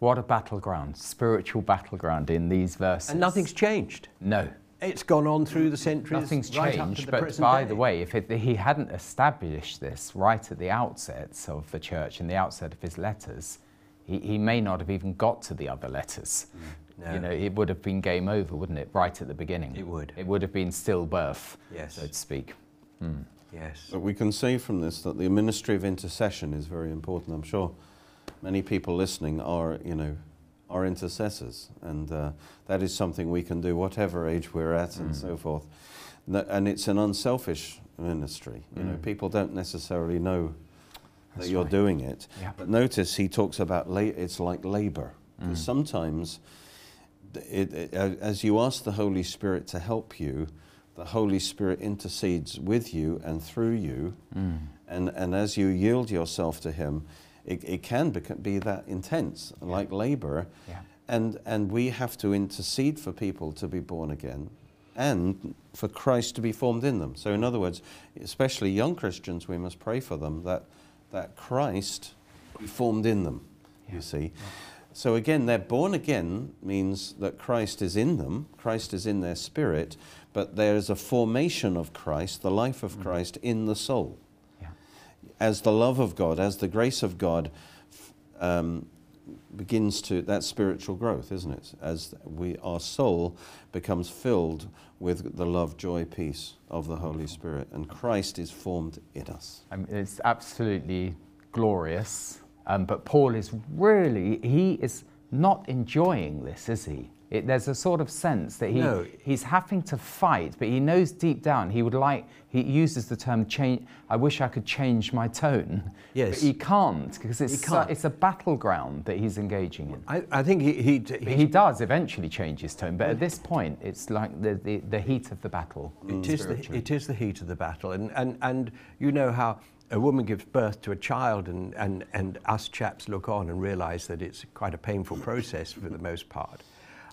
What a battleground, spiritual battleground in these verses. And nothing's changed. No. It's gone on through the centuries. Nothing's right changed, the but by day. the way, if it, he hadn't established this right at the outset of the church, and the outset of his letters, he, he may not have even got to the other letters. Mm. No. You know, it would have been game over, wouldn't it, right at the beginning? It would. It would have been stillbirth, yes. so to speak. Hmm. Yes. But we can see from this that the ministry of intercession is very important. I'm sure many people listening are, you know, are intercessors, and uh, that is something we can do whatever age we're at mm. and so forth. And it's an unselfish ministry. You mm. know, people don't necessarily know That's that you're right. doing it. Yeah. But notice he talks about la- it's like labor. Mm. Sometimes it, it, as you ask the Holy Spirit to help you, the Holy Spirit intercedes with you and through you. Mm. And, and as you yield yourself to Him, it, it can be that intense, yeah. like labor. Yeah. And, and we have to intercede for people to be born again and for Christ to be formed in them. So, in other words, especially young Christians, we must pray for them that, that Christ be formed in them, yeah. you see. So again, they're born again means that Christ is in them, Christ is in their spirit, but there is a formation of Christ, the life of mm. Christ, in the soul. As the love of God, as the grace of God um, begins to, that's spiritual growth, isn't it? As we, our soul becomes filled with the love, joy, peace of the Holy Spirit, and Christ is formed in us. It's absolutely glorious um, but Paul is really, he is not enjoying this, is he? It, there's a sort of sense that he, no. he's having to fight, but he knows deep down he would like, he uses the term change, I wish I could change my tone. Yes. But he can't because it's, can't. A, it's a battleground that he's engaging in. I, I think he. He, he does eventually change his tone, but at this point it's like the, the, the heat of the battle. It is the, mm. it is the heat of the battle. And, and, and you know how a woman gives birth to a child and, and, and us chaps look on and realize that it's quite a painful process for the most part.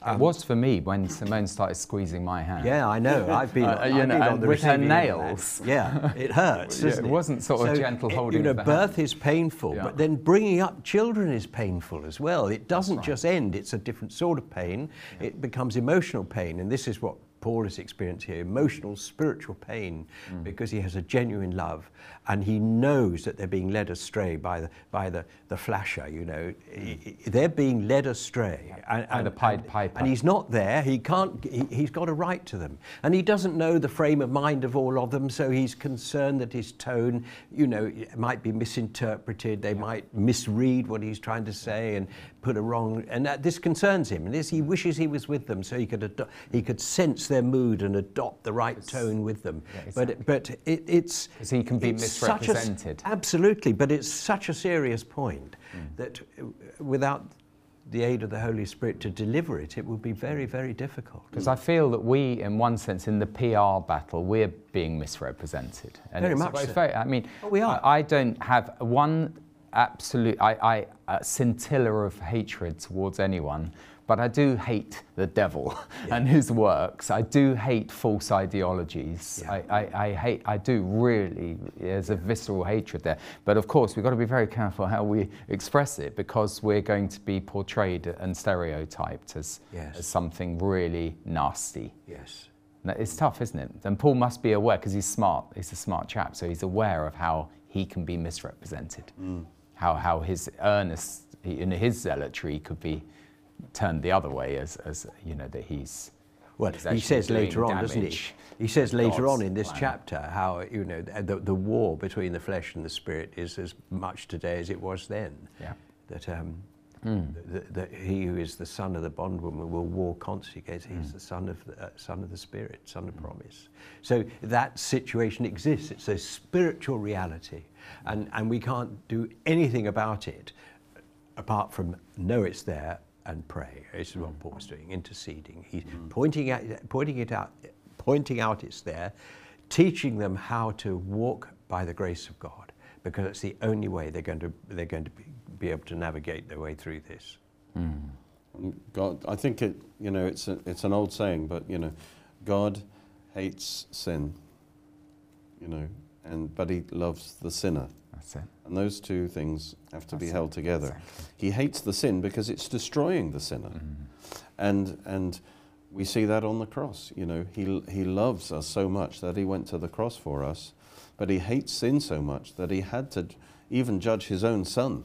Um, it was for me when Simone started squeezing my hand. Yeah, I know. I've been, uh, you I've know, been on the with her nails. Yeah, it hurts. yeah, it, it wasn't sort so of gentle holding. You know, birth hand. is painful, yeah. but then bringing up children is painful as well. It doesn't right. just end; it's a different sort of pain. Yeah. It becomes emotional pain, and this is what Paul is experiencing here emotional, spiritual pain because he has a genuine love and he knows that they're being led astray by the, by the, the flasher, you know. I- hmm. They're being led astray. And, By the Pied Piper. and he's not there. He can't, he, he's got a right to them. And he doesn't know the frame of mind of all of them, so he's concerned that his tone, you know, might be misinterpreted. They might misread what he's trying to say and put a wrong, and that, this concerns him. And this, he wishes he was with them so he could, ado- he could sense their mood and adopt the right tone with them. exactly. But, but it, it's... 'Cause he can be it's such a misrepresented. absolutely, but it's such a serious point Mm. that uh, without the aid of the Holy Spirit to deliver it, it would be very, very difficult. Because I feel that we, in one sense, in the PR battle, we're being misrepresented. And Very much so. very- I mean, we are. I, I don't have one absolute, I, scintilla of hatred towards anyone, but I do hate the devil and his works. I do hate false ideologies. Yeah. I, I, I hate, I do really, there's a visceral hatred there. But of course, we've got to be very careful how we express it because we're going to be portrayed and stereotyped as, Yes. as something really nasty. Yes. It's tough, isn't it? And Paul must be aware because he's smart. He's a smart chap, so he's aware of how he can be misrepresented, mm. how how his earnest, know, his zealotry could be turned the other way, as as you know that he's. Well, he's he says later on, doesn't he? He says later God's on in this plan. chapter how you know the, the war between the flesh and the spirit is as much today as it was then. Yeah. That um, that, that he who is the son of the bondwoman will war constantly against. He's the son of the uh, son of the spirit, son of promise. So that situation exists. It's a spiritual reality, and and we can't do anything about it apart from know it's there and pray. This is what mm. Paul's doing, interceding. He's pointing out, pointing it out, pointing out it's there, teaching them how to walk by the grace of God, because it's the only way they're going to they're going to be, be able to navigate their way through this. Mm. God, I think it, you know, it's, a, it's an old saying, but, you know, God hates sin, you know, and, but he loves the sinner. That's it. And those two things have to be held together. exactly. He hates the sin because it's destroying the sinner. Mm-hmm. And, and we see that on the cross. You know, he, he loves us so much that he went to the cross for us, but he hates sin so much that he had to even judge his own son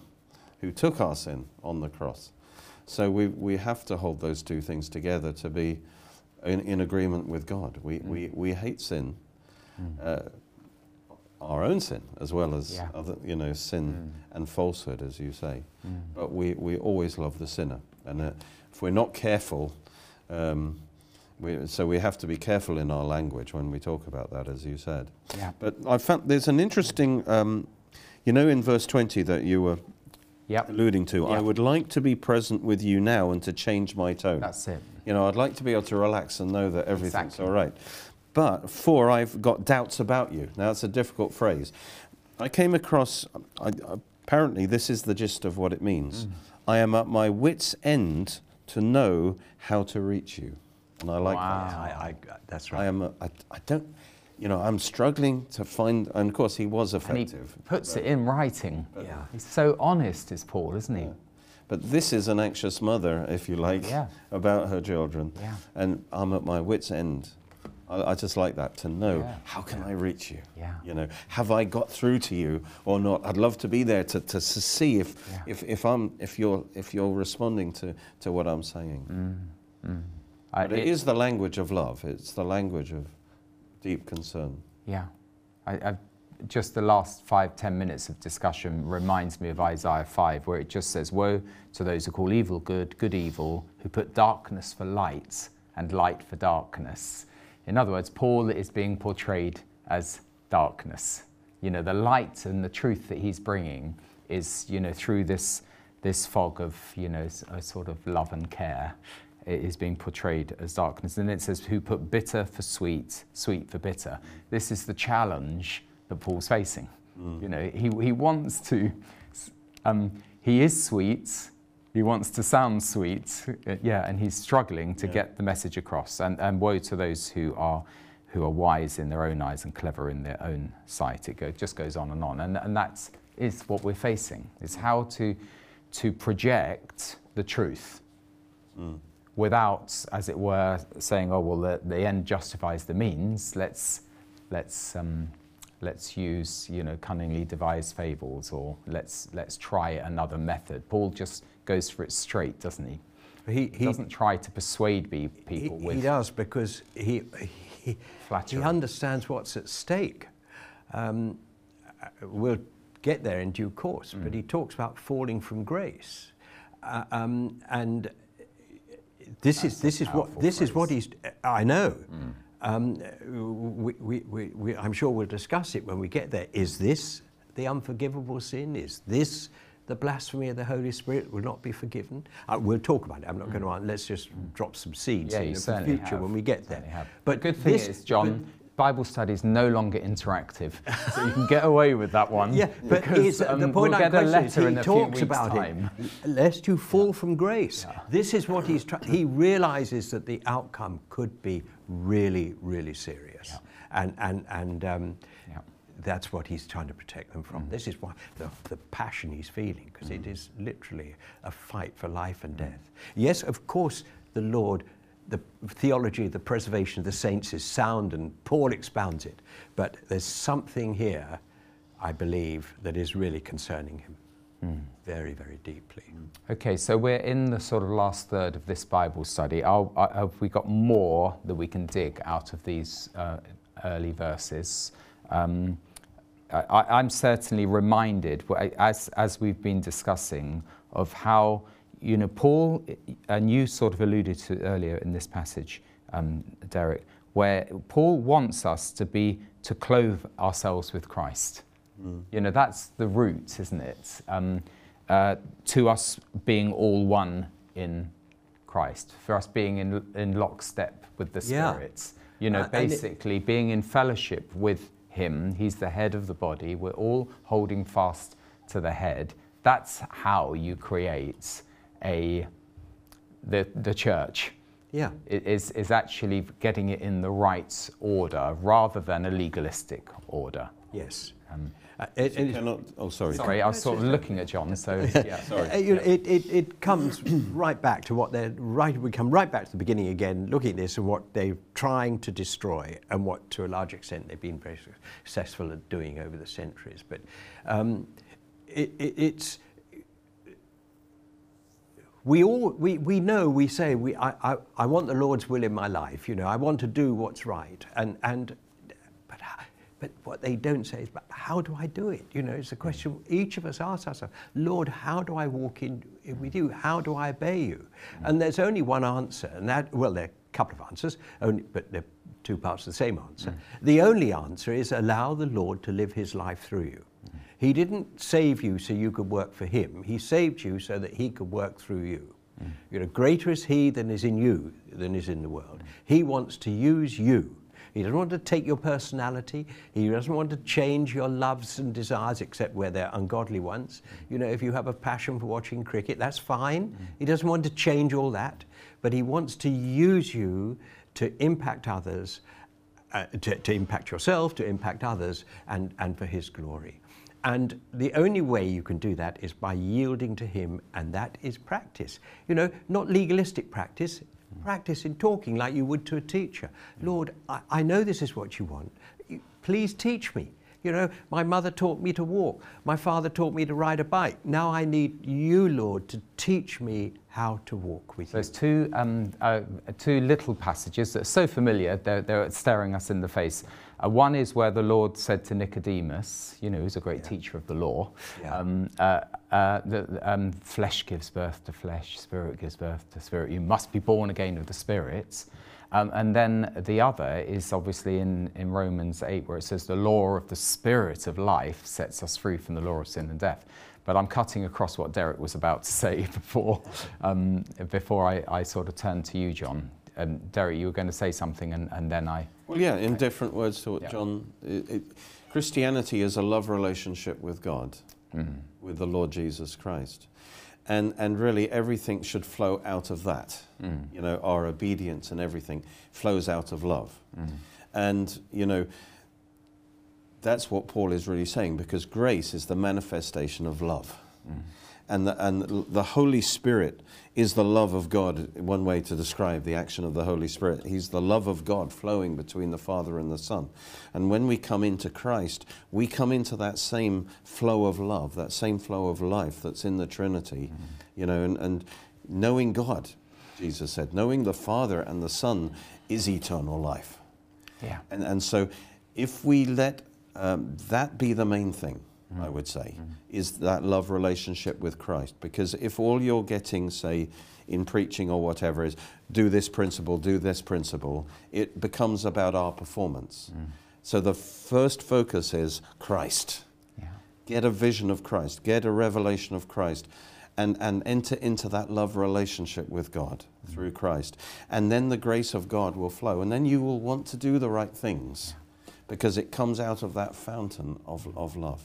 who took our sin on the cross. So we, we have to hold those two things together to be in, in agreement with God. We, mm. we, we hate sin, mm. uh, our own sin, as well as Yeah. other, you know, sin and falsehood, as you say. But we, we always love the sinner. And uh, if we're not careful, um, we, so we have to be careful in our language when we talk about that, as you said. Yeah. But I found there's an interesting, um, you know, in verse 20 that you were Yep. alluding to, I would like to be present with you now and to change my tone. That's it. You know, I'd like to be able to relax and know that everything's Exactly. all right. But for I've got doubts about you. Now, that's a difficult phrase. I came across, I, apparently, this is the gist of what it means. Mm. I am at my wits' end to know how to reach you. And I like Wow. that. I, I, that's I right. am, a, I, I don't, you know, I'm struggling to find, and of course, he was effective. And he puts it in writing. Yeah. He's so honest, is Paul, isn't he? But this is an anxious mother, if you like, Yeah. about her children. Yeah. And I'm at my wits' end. I, I just like that to know Yeah. how can I reach you? Yeah. You know, have I got through to you or not? I'd love to be there to, to, s- see if, Yeah. if, if I'm if you're if you're responding to, to what I'm saying. Mm, mm. I- But it is the language of love. It's the language of deep concern. Yeah. I, I, just the last five, ten minutes of discussion reminds me of Isaiah 5, where it just says, Woe to those who call evil good, good evil, who put darkness for light and light for darkness. In other words, Paul is being portrayed as darkness. You know, the light and the truth that he's bringing is, you know, through this, this fog of, you know, a sort of love and care. It is being portrayed as darkness. And it says, who put bitter for sweet, sweet for bitter. This is the challenge that Paul's facing. You know, he, he wants to, um, he is sweet, he wants to sound sweet, uh, yeah, and he's struggling to Yeah. get the message across. And, and woe to those who are, who are wise in their own eyes and clever in their own sight. It go, just goes on and on. And, and that is what we're facing, is how to, to project the truth without, as it were, saying, "Oh well, the, the end justifies the means." Let's let's um, let's use you know cunningly devised fables, or let's let's try another method. Paul just goes for it straight, doesn't he? He, He doesn't try to persuade people he, with he does because he, he, he understands what's at stake. Um, we'll get there in due course, Mm. but he talks about falling from grace. Uh, um, and this is, this is what, this is what he's, I know. Mm. Um, we, we, we, I'm sure we'll discuss it when we get there. Is this the unforgivable sin? Is this the blasphemy of the Holy Spirit will not be forgiven? Uh, we'll talk about it. I'm not going to. Let's just drop some seeds Mm. Yeah, in the future have. when we get there. Have. But the good thing this- is, John, Bible study is no longer interactive, so you can get away with that one. Yeah, but because, the um, point we'll I'm get a questioning is he in a few talks weeks' about time. it, lest you fall from grace. This is what he's trying. He realizes that the outcome could be really, really serious, and and and. Um, Yeah. That's what he's trying to protect them from. This is why the, the passion he's feeling, because it is literally a fight for life and death. Yes, of course, the Lord, the theology, of the preservation of the saints is sound, and Paul expounds it. But there's something here, I believe, that is really concerning him very, very deeply. Okay, so we're in the sort of last third of this Bible study. Are, are, have we got more that we can dig out of these uh, early verses? Um, I, I'm certainly reminded, as, as we've been discussing, of how, you know, Paul, and you sort of alluded to earlier in this passage, um, Derek, where Paul wants us to be, to clothe ourselves with Christ. You know, that's the root, isn't it? Um, uh, to us being all one in Christ, for us being in, in lockstep with the Yeah. Spirit. You know, Uh, and it- basically being in fellowship with Him. He's the head of the body. We're all holding fast to the head. That's how you create a the, the church. Yeah. Is, is actually getting it in the right order rather than a legalistic order. Yes. Um, it- You it- cannot, oh, sorry. Sorry, I was sort of looking at John, so yeah. Uh, you know, it, it, it comes right back to what they're right. We come right back to the beginning again, looking at this and what they're trying to destroy, and what, to a large extent, they've been very successful at doing over the centuries. But um, it, it, it's we all we, we know we say we I, I, I want the Lord's will in my life. You know, I want to do what's right, and and but how- but what they don't say is, but how do I do it? You know, it's a mm. question each of us asks ourselves, Lord, how do I walk in with you? How do I obey you? Mm. And there's only one answer, and that, well, there are a couple of answers, only, but they're two parts of the same answer. Mm. The only answer is allow the Lord to live his life through you. He didn't save you so you could work for him. He saved you so that he could work through you. You know, greater is he than is in you than is in the world. He wants to use you. He doesn't want to take your personality. He doesn't want to change your loves and desires, except where they're ungodly ones. You know, if you have a passion for watching cricket, that's fine. He doesn't want to change all that. But he wants to use you to impact others, uh, to, to impact yourself, to impact others, and, and for his glory. And the only way you can do that is by yielding to Him, and that is practice. You know, not legalistic practice, practice in talking like you would to a teacher. Lord, I, I know this is what you want. You- Please teach me. You know, my mother taught me to walk, my father taught me to ride a bike. Now I need you, Lord, to teach me how to walk with you. There's two, um, uh, two little passages that are so familiar, they're, they're staring us in the face. Uh, one is where the Lord said to Nicodemus, you know, who's a great teacher of the law, Yeah. um, uh, uh, that um, flesh gives birth to flesh, spirit gives birth to spirit. You must be born again of the Spirit. Um, and then the other is obviously in, in Romans 8, where it says, The law of the Spirit of life sets us free from the law of sin and death. But I'm cutting across what Derek was about to say before, um, before I, I sort of turn to you, John. And Derek, you were going to say something, and, and then I. Well, yeah, in different words to what Yeah. John. It, it, Christianity is a love relationship with God, mm-hmm. with the Lord Jesus Christ. And, and really, everything should flow out of that. Mm. You know, our obedience and everything flows out of love. Mm. And, you know, that's what Paul is really saying because grace is the manifestation of love. Mm. And the, and the Holy Spirit is the love of God. One way to describe the action of the Holy Spirit. He's the love of God flowing between the Father and the Son. And when we come into Christ, we come into that same flow of love, that same flow of life that's in the Trinity, mm-hmm. you know, and, and knowing God, Jesus said, knowing the Father and the Son is eternal life. Yeah. And, and so if we let um, that be the main thing. I would say, is that love relationship with Christ. Because if all you're getting, say, in preaching or whatever is do this principle, do this principle, it becomes about our performance. Mm. So the first focus is Christ. Yeah. Get a vision of Christ, get a revelation of Christ. And, and enter into that love relationship with God mm. through Christ. And then the grace of God will flow. And then you will want to do the right things because it comes out of that fountain of, of love.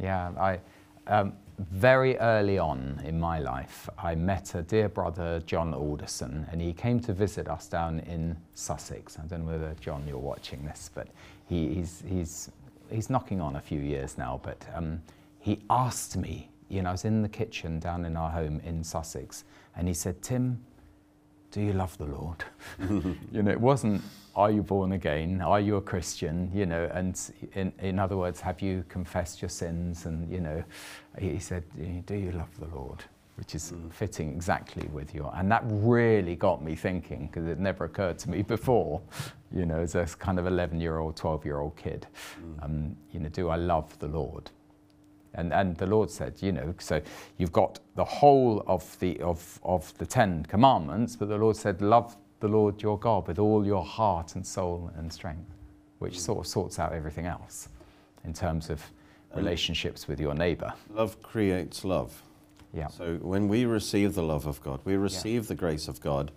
Yeah, I, um, very early on in my life, I met a dear brother, John Alderson, and he came to visit us down in Sussex. I don't know whether, John, you're watching this, but he, he's, he's, he's knocking on a few years now. But um, he asked me, you know, I was in the kitchen down in our home in Sussex, and he said, Tim, do you love the Lord? you know, it wasn't, are you born again? Are you a Christian? You know, and in, in other words, have you confessed your sins? And, you know, he said, do you love the Lord? Which is mm. fitting exactly with your, and that really got me thinking because it never occurred to me before, you know, as a kind of 11 year old, 12 year old kid. Mm. Um, you know, do I love the Lord? And, and the Lord said, you know, so you've got the whole of the, of, of the Ten Commandments, but the Lord said, love the Lord your God with all your heart and soul and strength, which mm. sort of sorts out everything else in terms of relationships with your neighbor. Love creates love. Yeah. So when we receive the love of God, we receive yeah. the grace of God,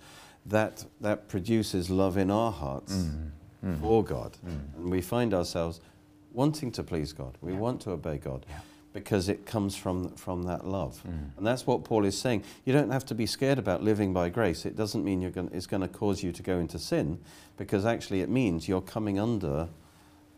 that, that produces love in our hearts mm. Mm. for God. Mm. And we find ourselves wanting to please God. We yeah. want to obey God. Yeah because it comes from, from that love. Mm. And that's what Paul is saying. You don't have to be scared about living by grace. It doesn't mean you're going, it's going to cause you to go into sin, because actually it means you're coming under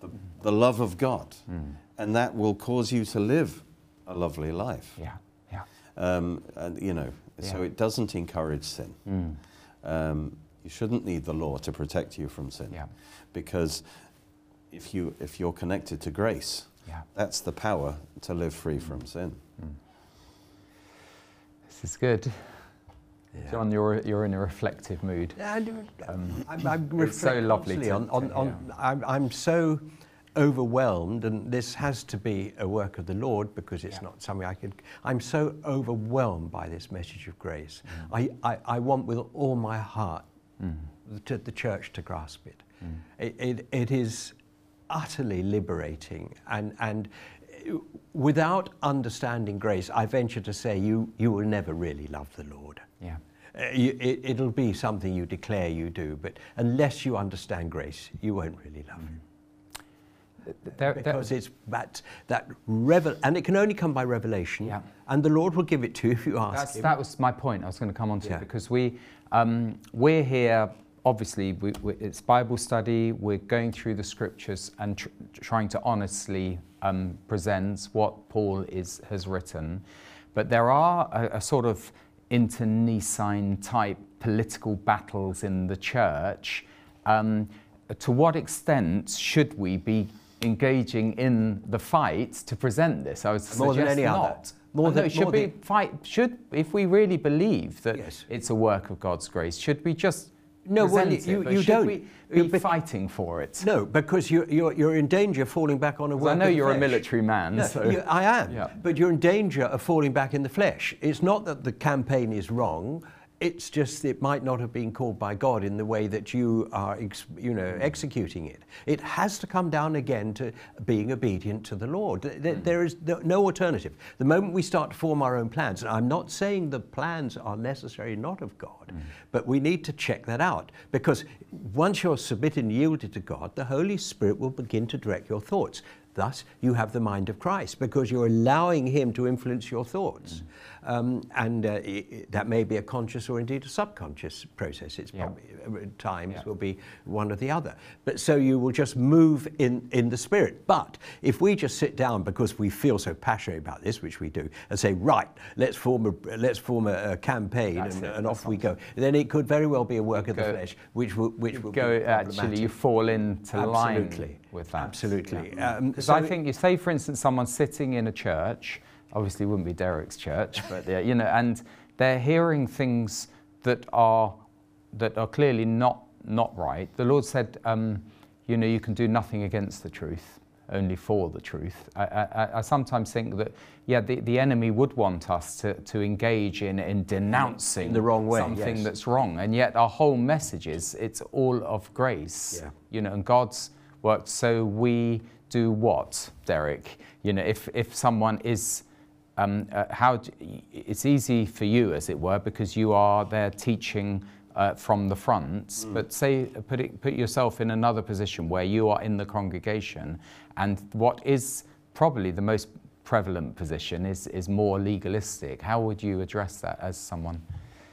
the, the love of God. Mm. And that will cause you to live a lovely life. Yeah, yeah. Um, and, you know, yeah. so it doesn't encourage sin. Mm. Um, you shouldn't need the law to protect you from sin. Yeah. Because if, you, if you're connected to grace, yeah. That's the power to live free from mm. sin. Mm. This is good. Yeah. John, you're, you're in a reflective mood. Um, I'm, I'm so lovely. On, on, on, yeah. I'm, I'm so overwhelmed, and this has to be a work of the Lord because it's yeah. not something I could. I'm so overwhelmed by this message of grace. Mm. I, I, I, want with all my heart mm. to, the church to grasp it. Mm. It, it. It is utterly liberating. And, and without understanding grace, I venture to say you, you will never really love the Lord. Yeah. Uh, you, it, will be something you declare you do, but unless you understand grace, you won't really love Him. There, because there, it's that that revel, and it can only come by revelation. Yeah. And the Lord will give it to you if you ask That's, Him. That was my point. I was going to come on to yeah. because we um, we're here obviously we, we, it's Bible study, we're going through the scriptures and tr- trying to honestly um, present what Paul is, has written. But there are a, a sort of internecine type political battles in the church. Um, to what extent should we be engaging in the fight to present this? I was more than any not. other. More than, should we fight? Should if we really believe that yes. it's a work of God's grace, should we just no, well, you, you don't. We be but, fighting for it? No, because you're, you're, you're in danger of falling back on a work I know you're flesh. a military man. No, so. you, I am, yeah. but you're in danger of falling back in the flesh. It's not that the campaign is wrong. It's just it might not have been called by God in the way that you are, you know, executing it. It has to come down again to being obedient to the Lord. Mm. There is no alternative. The moment we start to form our own plans, and I'm not saying the plans are necessarily not of God, mm. but we need to check that out because once you're submitted and yielded to God, the Holy Spirit will begin to direct your thoughts Thus, you have the mind of Christ because you're allowing Him to influence your thoughts. Mm. Um, and uh, it, that may be a conscious or indeed a subconscious process. It's yeah. probably at uh, times yeah. will be one or the other. But so you will just move in, in the spirit. But if we just sit down because we feel so passionate about this, which we do, and say, right, let's form a, let's form a, a campaign and, and off we go, then it could very well be a work of the flesh, which will, which will go, actually, you fall into Absolutely. line with that. Absolutely. Because yeah. um, so I think you say, for instance, someone sitting in a church, obviously wouldn't be Derek's church, but you know, and they're hearing things that are that are clearly not not right. The Lord said, um, you know, you can do nothing against the truth, only for the truth. I, I, I sometimes think that, yeah, the, the enemy would want us to, to engage in, in denouncing in the wrong way, something yes. that's wrong. And yet our whole message is it's all of grace. Yeah. You know, and God's worked so we do what, Derek? You know, if, if someone is um, uh, how it's easy for you, as it were, because you are there teaching uh, from the front. Mm. But say, put, it, put yourself in another position where you are in the congregation, and what is probably the most prevalent position is, is more legalistic. How would you address that as someone?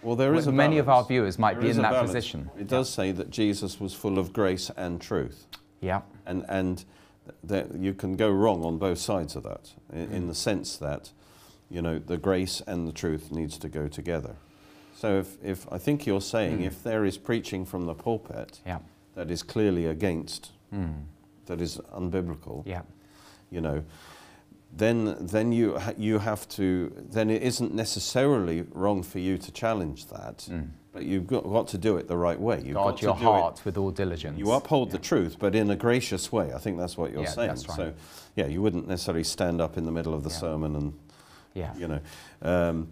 Well, there is many of our viewers might there be in that balance. position. It does yeah. say that Jesus was full of grace and truth. Yeah. And and you can go wrong on both sides of that, in, mm. in the sense that you know, the grace and the truth needs to go together. So if, if I think you're saying mm. if there is preaching from the pulpit yeah. that is clearly against, mm. that is unbiblical, yeah. you know, then then you ha- you have to then it isn't necessarily wrong for you to challenge that, mm. But you've got, got, to do it the right way. You've Guard got your heart it, with all diligence. You uphold yeah. the truth, but in a gracious way. I think that's what you're yeah, saying. Right. So, yeah, you wouldn't necessarily stand up in the middle of the yeah. sermon and yeah. You know. Um,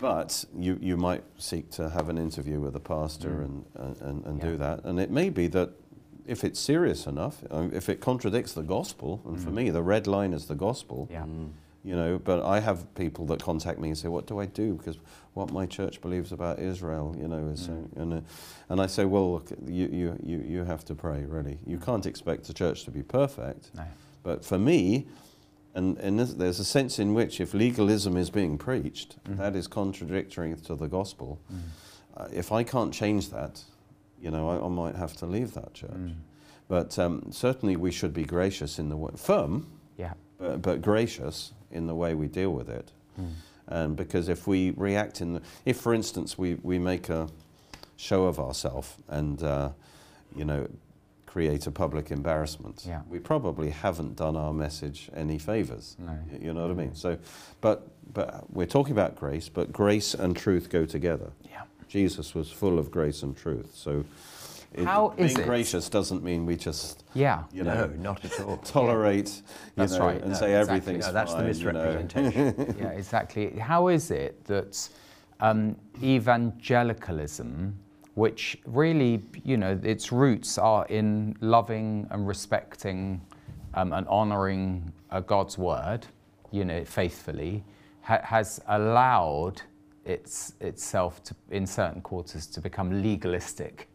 but you, you might seek to have an interview with a pastor mm. and, and, and yeah. do that. And it may be that if it's serious enough, uh, if it contradicts the gospel, and mm. for me, the red line is the gospel. Yeah. Mm. You know, but I have people that contact me and say, "What do I do?" Because what my church believes about Israel, you know, is, mm. uh, and uh, and I say, "Well, look, you, you you you have to pray. Really, you mm. can't expect the church to be perfect." No. But for me, and, and there's a sense in which if legalism is being preached, mm. that is contradictory to the gospel. Mm. Uh, if I can't change that, you know, I, I might have to leave that church. Mm. But um, certainly we should be gracious in the way, firm, yeah. but, but gracious in the way we deal with it. Mm. And because if we react in the, if for instance we, we make a show of ourselves and, uh, you know, create a public embarrassment. Yeah. We probably haven't done our message any favors. No. You know what I mean? So, but but we're talking about grace, but grace and truth go together. Yeah. Jesus was full of grace and truth. So. It, How being it? gracious doesn't mean we just yeah you know no, not at all tolerate yeah. that's know, right and no, say exactly. everything's no, that's fine, the misrepresentation you know? yeah exactly how is it that um, evangelicalism which really, you know, its roots are in loving and respecting um, and honouring uh, God's word, you know, faithfully, ha- has allowed its, itself to, in certain quarters to become legalistic.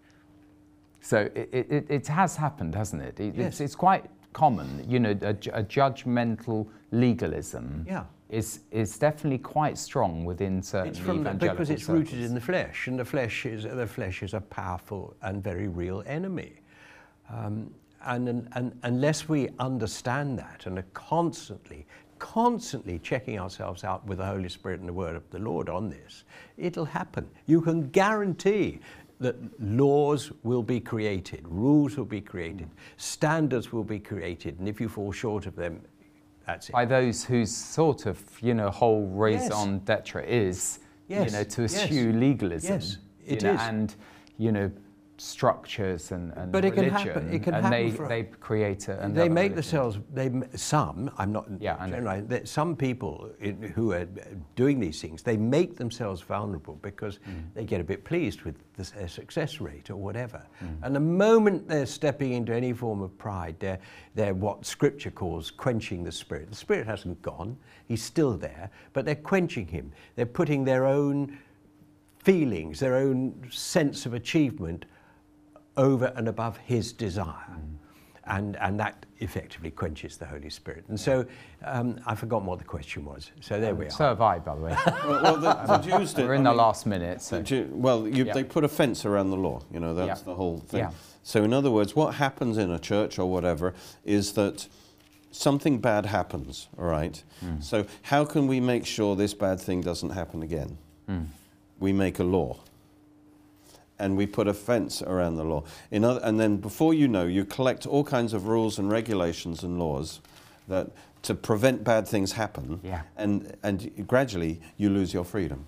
So it, it, it has happened, hasn't it? it yes. it's, it's, quite common, you know, a, a judgmental legalism. Yeah is, is definitely quite strong within certain it's from evangelical because it's circles. rooted in the flesh, and the flesh is the flesh is a powerful and very real enemy. Um, and, and, and unless we understand that and are constantly, constantly checking ourselves out with the Holy Spirit and the Word of the Lord on this, it'll happen. You can guarantee that laws will be created, rules will be created, standards will be created, and if you fall short of them, that's it. By those whose sort of, you know, whole raison yes. d'etre is, yes. you know, to eschew yes. legalism. Yes, it you know, is. And, you know, structures and, and but it religion, can happen. It can and happen they, for, they create a, They make religion. themselves. They some. I'm not yeah, generalizing. Some people in, who are doing these things, they make themselves vulnerable because mm. they get a bit pleased with the success rate or whatever. Mm. And the moment they're stepping into any form of pride, they're they're what Scripture calls quenching the spirit. The spirit hasn't gone; he's still there, but they're quenching him. They're putting their own feelings, their own sense of achievement over and above his desire. Mm. and, and that effectively quenches the Holy Spirit. And so um, I've forgotten what the question was. So there we are. So have I, by the way. well, well, the, the Jews did. We're I in the mean, last minute, so. the Jew- well, you, Yeah. they put a fence around the law. You know, that's Yeah. the whole thing. Yeah. So, in other words, what happens in a church or whatever is that something bad happens, all right? Hmm. So, how can we make sure this bad thing doesn't happen again? Hmm. We make a law. And we put a fence around the law. In other, and then before you know, you collect all kinds of rules and regulations and laws that to prevent bad things happen. Yeah. And, and gradually you lose your freedom.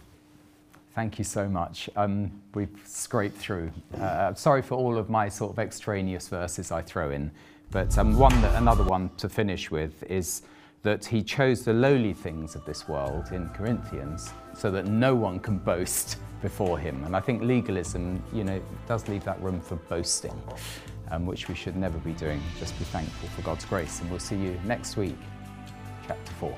Thank you so much. Um, we've scraped through. Uh, sorry for all of my sort of extraneous verses I throw in, but um, one that, another one to finish with is that he chose the lowly things of this world in Corinthians so that no one can boast before him. And I think legalism, you know, does leave that room for boasting, um, which we should never be doing. Just be thankful for God's grace. And we'll see you next week, chapter 4.